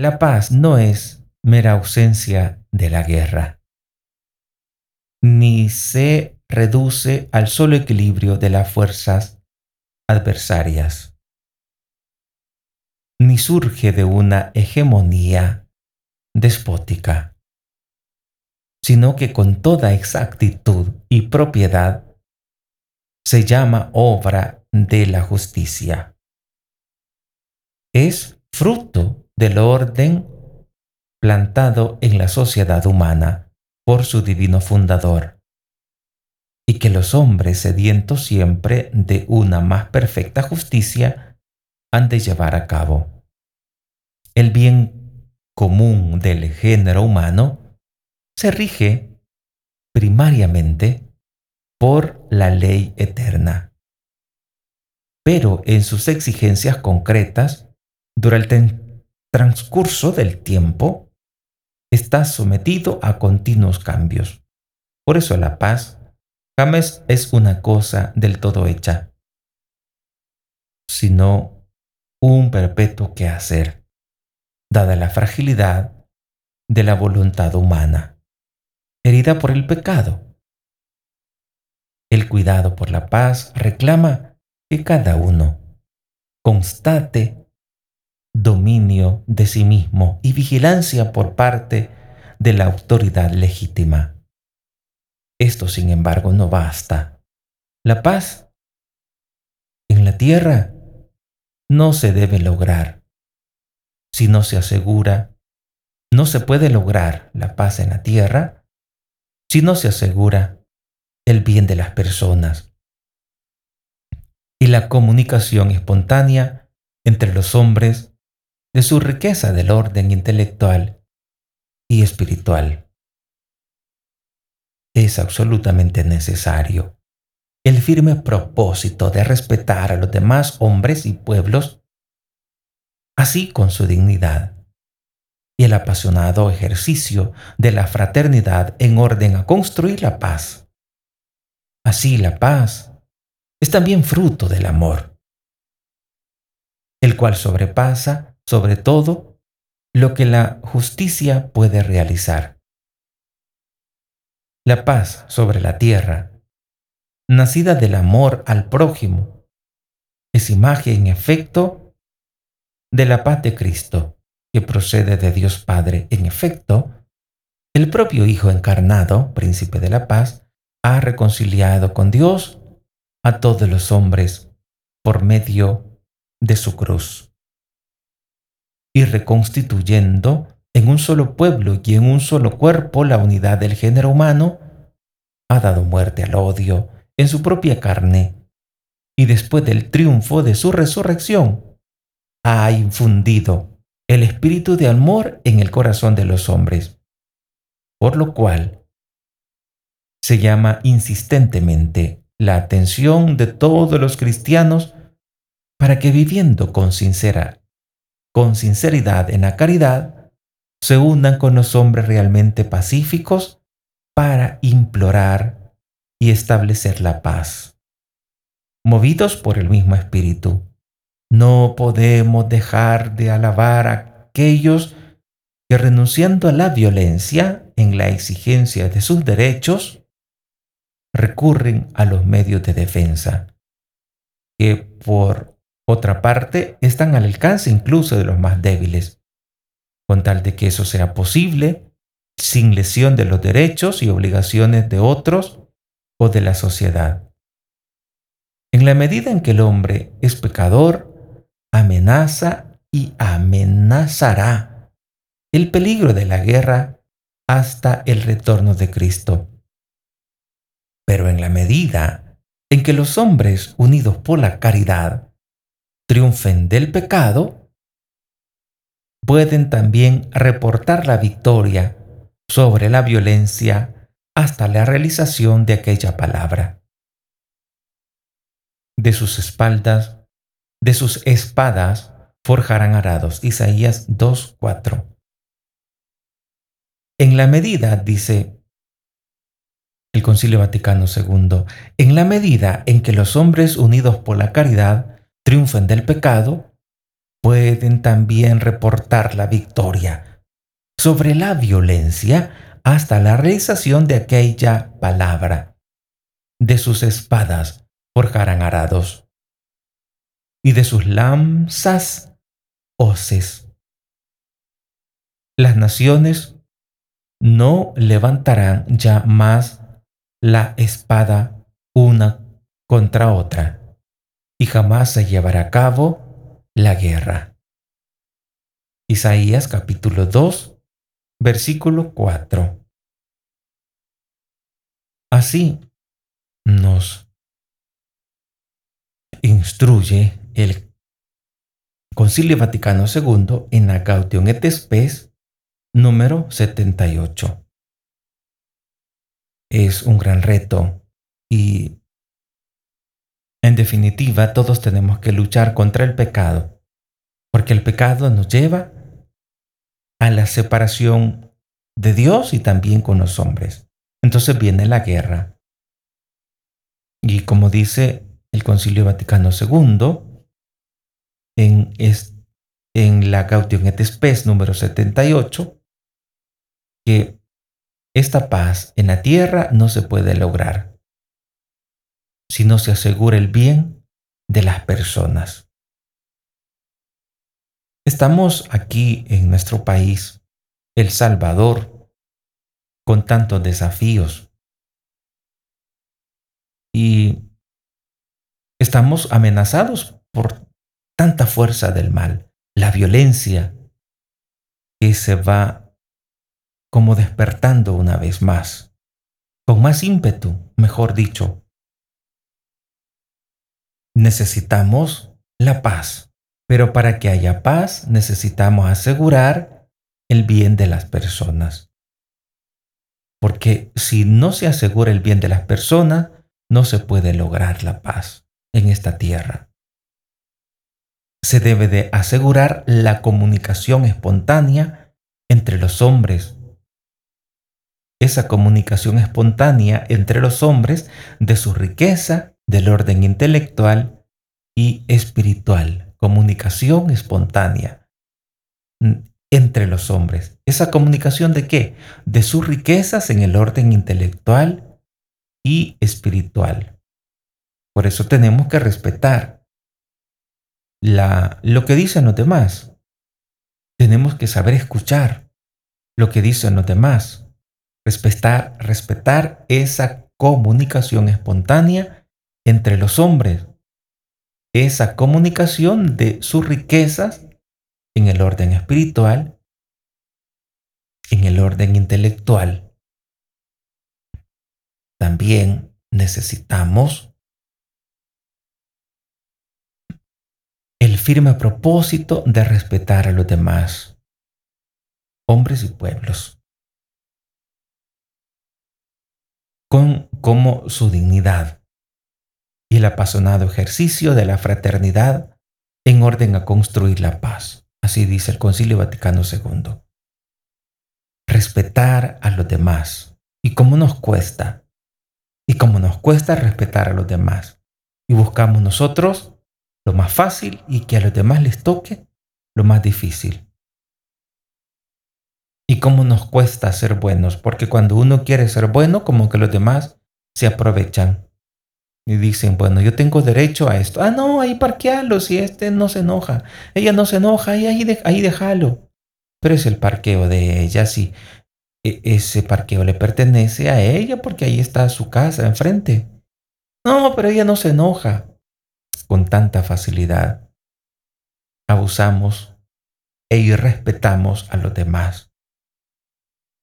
La paz no es mera ausencia de la guerra, ni se reduce al solo equilibrio de las fuerzas adversarias, ni surge de una hegemonía despótica, sino que con toda exactitud y propiedad se llama obra de la justicia. Es fruto del orden plantado en la sociedad humana por su divino fundador, y que los hombres sedientos siempre de una más perfecta justicia han de llevar a cabo. El bien común del género humano se rige primariamente por la ley eterna. Pero en sus exigencias concretas, durante transcurso del tiempo, está sometido a continuos cambios. Por eso la paz jamás es una cosa del todo hecha, sino un perpetuo quehacer, dada la fragilidad de la voluntad humana, herida por el pecado el cuidado por la paz reclama que cada uno constate dominio de sí mismo y vigilancia por parte de la autoridad legítima. Esto, sin embargo, no basta. La paz en la tierra no se debe lograr si no se asegura, no se puede lograr la paz en la tierra si no se asegura el bien de las personas y la comunicación espontánea entre los hombres de su riqueza del orden intelectual y espiritual. Es absolutamente necesario el firme propósito de respetar a los demás hombres y pueblos, así con su dignidad, y el apasionado ejercicio de la fraternidad en orden a construir la paz Así la paz es también fruto del amor, el cual sobrepasa sobre todo lo que la justicia puede realizar. La paz sobre la tierra, nacida del amor al prójimo, es imagen en efecto de la paz de Cristo, que procede de Dios Padre. En efecto, el propio Hijo encarnado, príncipe de la paz, ha reconciliado con Dios a todos los hombres por medio de su cruz. Y reconstituyendo en un solo pueblo y en un solo cuerpo la unidad del género humano, ha dado muerte al odio en su propia carne. Y después del triunfo de su resurrección, ha infundido el espíritu de amor en el corazón de los hombres, por lo cual se llama insistentemente la atención de todos los cristianos para que viviendo con sincera con sinceridad en la caridad se unan con los hombres realmente pacíficos para implorar y establecer la paz. Movidos por el mismo espíritu, no podemos dejar de alabar a aquellos que renunciando a la violencia en la exigencia de sus derechos, recurren a los medios de defensa, que por otra parte están al alcance incluso de los más débiles, con tal de que eso sea posible sin lesión de los derechos y obligaciones de otros o de la sociedad. En la medida en que el hombre es pecador, amenaza y amenazará el peligro de la guerra hasta el retorno de Cristo. Pero en la medida en que los hombres unidos por la caridad triunfen del pecado, pueden también reportar la victoria sobre la violencia hasta la realización de aquella palabra. De sus espaldas, de sus espadas, forjarán arados. Isaías 2.4. En la medida, dice el Concilio Vaticano II, en la medida en que los hombres unidos por la caridad triunfen del pecado, pueden también reportar la victoria sobre la violencia hasta la realización de aquella palabra. De sus espadas forjarán arados y de sus lanzas hoces. Las naciones no levantarán ya más la espada una contra otra, y jamás se llevará a cabo la guerra. Isaías capítulo 2, versículo 4. Así nos instruye el Concilio Vaticano II en la Gaudium et Spes número 78. Es un gran reto y en definitiva todos tenemos que luchar contra el pecado, porque el pecado nos lleva a la separación de Dios y también con los hombres. Entonces viene la guerra. Y como dice el Concilio Vaticano II, en, en la Gaudium et Spes número 78, que esta paz en la tierra no se puede lograr si no se asegura el bien de las personas. Estamos aquí en nuestro país, El Salvador, con tantos desafíos y estamos amenazados por tanta fuerza del mal, la violencia que se va como despertando una vez más, con más ímpetu, mejor dicho. Necesitamos la paz, pero para que haya paz necesitamos asegurar el bien de las personas. Porque si no se asegura el bien de las personas, no se puede lograr la paz en esta tierra. Se debe de asegurar la comunicación espontánea entre los hombres esa comunicación espontánea entre los hombres de su riqueza, del orden intelectual y espiritual. Comunicación espontánea entre los hombres. ¿Esa comunicación de qué? De sus riquezas en el orden intelectual y espiritual. Por eso tenemos que respetar lo que dicen los demás. Tenemos que saber escuchar lo que dicen los demás respetar, respetar esa comunicación espontánea entre los hombres, esa comunicación de sus riquezas en el orden espiritual, en el orden intelectual. También necesitamos el firme propósito de respetar a los demás, hombres y pueblos. con como su dignidad y el apasionado ejercicio de la fraternidad en orden a construir la paz. Así dice el Concilio Vaticano II. Respetar a los demás. ¿Y cómo nos cuesta? ¿Y cómo nos cuesta respetar a los demás? Y buscamos nosotros lo más fácil y que a los demás les toque lo más difícil y cómo nos cuesta ser buenos, porque cuando uno quiere ser bueno, como que los demás se aprovechan y dicen, bueno, yo tengo derecho a esto. Ah, no, ahí parquealo, si este no se enoja. Ella no se enoja, ahí, ahí, ahí déjalo. Pero es el parqueo de ella, sí. E, ese parqueo le pertenece a ella porque ahí está su casa enfrente. No, pero ella no se enoja. Con tanta facilidad abusamos e irrespetamos a los demás.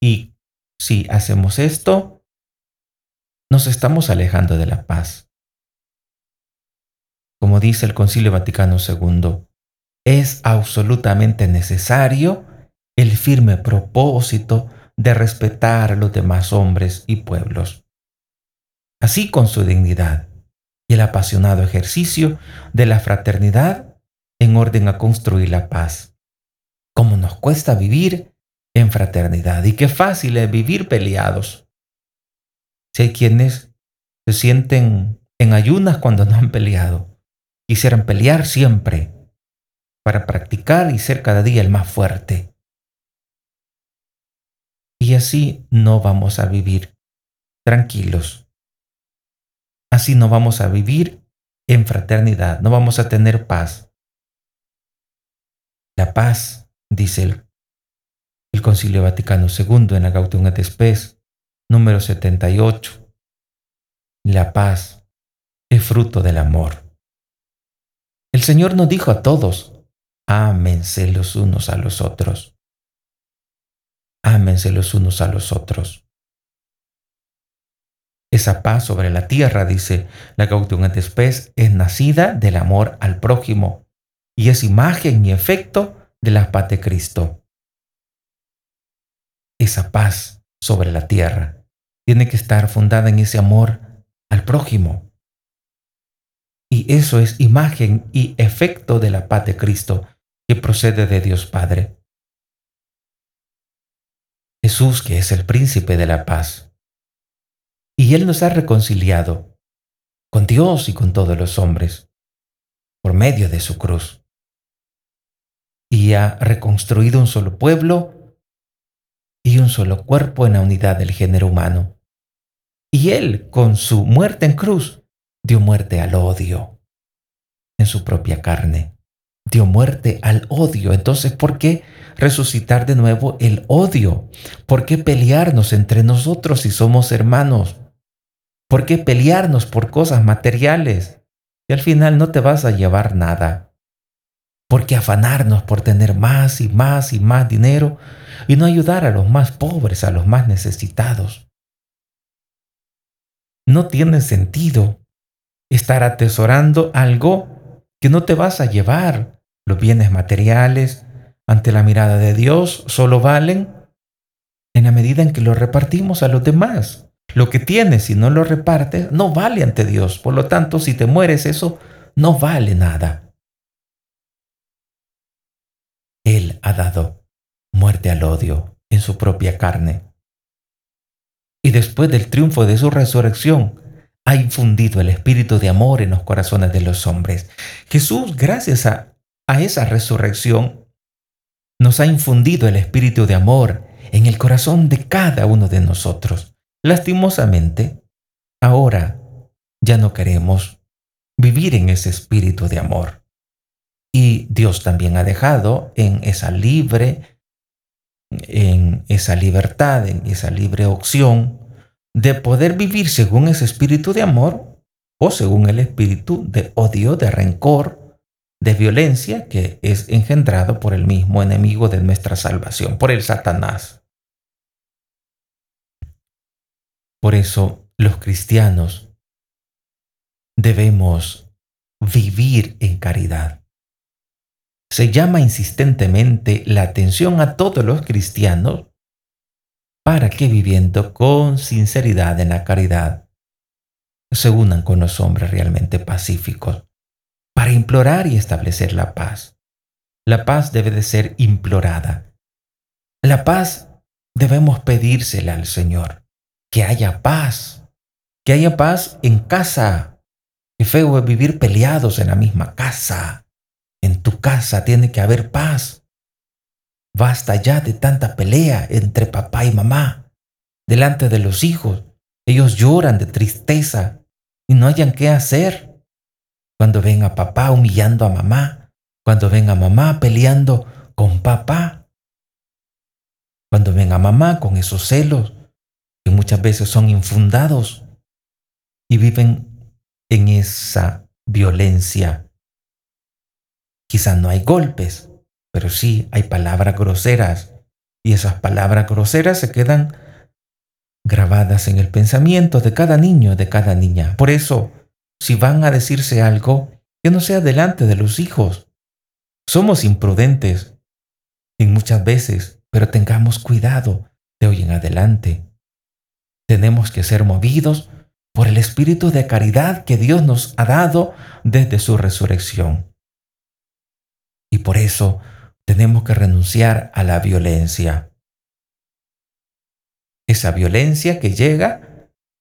Y si hacemos esto, nos estamos alejando de la paz. Como dice el Concilio Vaticano II, es absolutamente necesario el firme propósito de respetar a los demás hombres y pueblos, así con su dignidad y el apasionado ejercicio de la fraternidad en orden a construir la paz. Como nos cuesta vivir en fraternidad. Y qué fácil es vivir peleados. Si hay quienes se sienten en ayunas cuando no han peleado, quisieran pelear siempre. para practicar y ser cada día el más fuerte. Y así no vamos a vivir tranquilos. Así no vamos a vivir en fraternidad, no vamos a tener paz. La paz, dice el, Concilio Vaticano II en la Gaudium et número 78. La paz es fruto del amor. El Señor nos dijo a todos, ámense los unos a los otros. Ámense los unos a los otros. Esa paz sobre la tierra, dice la Gaudium et Spes, es nacida del amor al prójimo y es imagen y efecto de la paz de Cristo. Esa paz sobre la tierra tiene que estar fundada en ese amor al prójimo. Y eso es imagen y efecto de la paz de Cristo que procede de Dios Padre. Jesús, que es el príncipe de la paz. Y Él nos ha reconciliado con Dios y con todos los hombres por medio de su cruz. Y ha reconstruido un solo pueblo y un solo cuerpo en la unidad del género humano. Y Él, con su muerte en cruz, dio muerte al odio en su propia carne. Dio muerte al odio. Entonces, ¿por qué resucitar de nuevo el odio? ¿Por qué pelearnos entre nosotros si somos hermanos? ¿Por qué pelearnos por cosas materiales? Y al final no te vas a llevar nada. ¿Por qué afanarnos por tener más y más y más dinero y no ayudar a los más pobres, a los más necesitados? No tiene sentido estar atesorando algo que no te vas a llevar. Los bienes materiales ante la mirada de Dios solo valen en la medida en que lo repartimos a los demás. Lo que tienes, si no lo repartes, no vale ante Dios. Por lo tanto, si te mueres, eso no vale nada. Él ha dado muerte al odio en su propia carne y después del triunfo de su resurrección, ha infundido el espíritu de amor en los corazones de los hombres. Jesús, gracias a, esa resurrección, nos ha infundido el espíritu de amor en el corazón de cada uno de nosotros. Lastimosamente, ahora ya no queremos vivir en ese espíritu de amor. Y Dios también ha dejado en esa libre en esa libertad, en esa libre opción de poder vivir según ese espíritu de amor o según el espíritu de odio, de rencor, de violencia que es engendrado por el mismo enemigo de nuestra salvación, por el Satanás. Por eso los cristianos debemos vivir en caridad se llama insistentemente la atención a todos los cristianos para que viviendo con sinceridad en la caridad se unan con los hombres realmente pacíficos para implorar y establecer la paz. La paz debe de ser implorada. La paz debemos pedírsela al Señor. Que haya paz. Que haya paz en casa. Qué feo es vivir peleados en la misma casa. Tu casa tiene que haber paz. Basta ya de tanta pelea entre papá y mamá, delante de los hijos. Ellos lloran de tristeza y no hayan qué hacer. Cuando ven a papá humillando a mamá, cuando ven a mamá peleando con papá, cuando ven a mamá con esos celos que muchas veces son infundados y viven en esa violencia Quizás no hay golpes, pero sí hay palabras groseras. Y esas palabras groseras se quedan grabadas en el pensamiento de cada niño, de cada niña. Por eso, si van a decirse algo, que no sea delante de los hijos. Somos imprudentes en muchas veces, pero tengamos cuidado de hoy en adelante. Tenemos que ser movidos por el espíritu de caridad que Dios nos ha dado desde su resurrección. Y por eso tenemos que renunciar a la violencia. Esa violencia que llega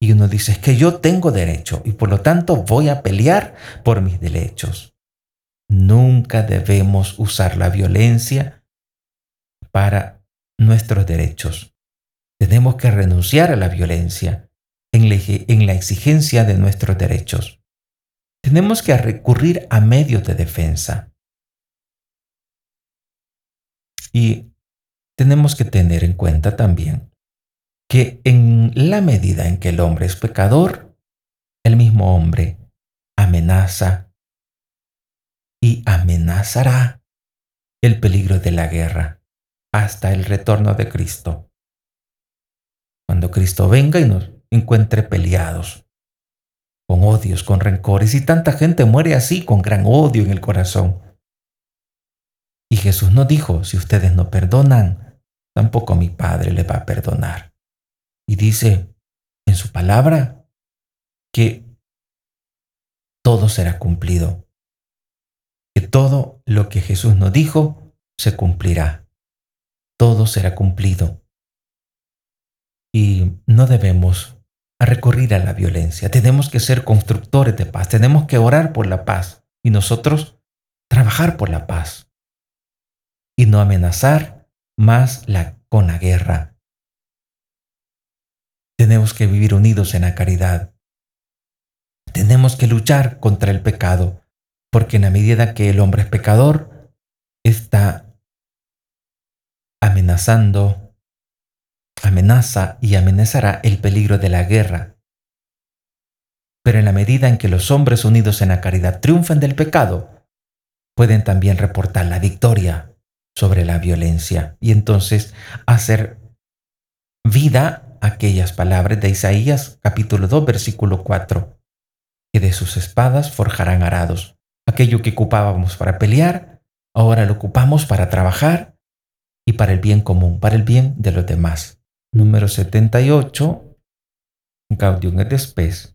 y uno dice, es que yo tengo derecho y por lo tanto voy a pelear por mis derechos. nunca debemos usar la violencia para nuestros derechos. Tenemos que renunciar a la violencia en la, exigencia de nuestros derechos. Tenemos que recurrir a medios de defensa. Y tenemos que tener en cuenta también que en la medida en que el hombre es pecador, el mismo hombre amenaza y amenazará el peligro de la guerra hasta el retorno de Cristo. Cuando Cristo venga y nos encuentre peleados, con odios, con rencores, y tanta gente muere así, con gran odio en el corazón. Y Jesús nos dijo, si ustedes no perdonan, tampoco mi Padre le va a perdonar. Y dice en su palabra que todo será cumplido, que todo lo que Jesús nos dijo se cumplirá, todo será cumplido. Y no debemos recurrir a la violencia, tenemos que ser constructores de paz, tenemos que orar por la paz y nosotros trabajar por la paz y no amenazar más la, con la guerra. Tenemos que vivir unidos en la caridad. Tenemos que luchar contra el pecado, porque en la medida que el hombre es pecador, está amenazando, amenaza y amenazará el peligro de la guerra. Pero en la medida en que los hombres unidos en la caridad triunfan del pecado, pueden también reportar la victoria sobre la violencia y entonces hacer vida aquellas palabras de Isaías capítulo 2 versículo 4, que de sus espadas forjarán arados. Aquello que ocupábamos para pelear, ahora lo ocupamos para trabajar y para el bien común, para el bien de los demás. Número 78, Gaudium et Spes,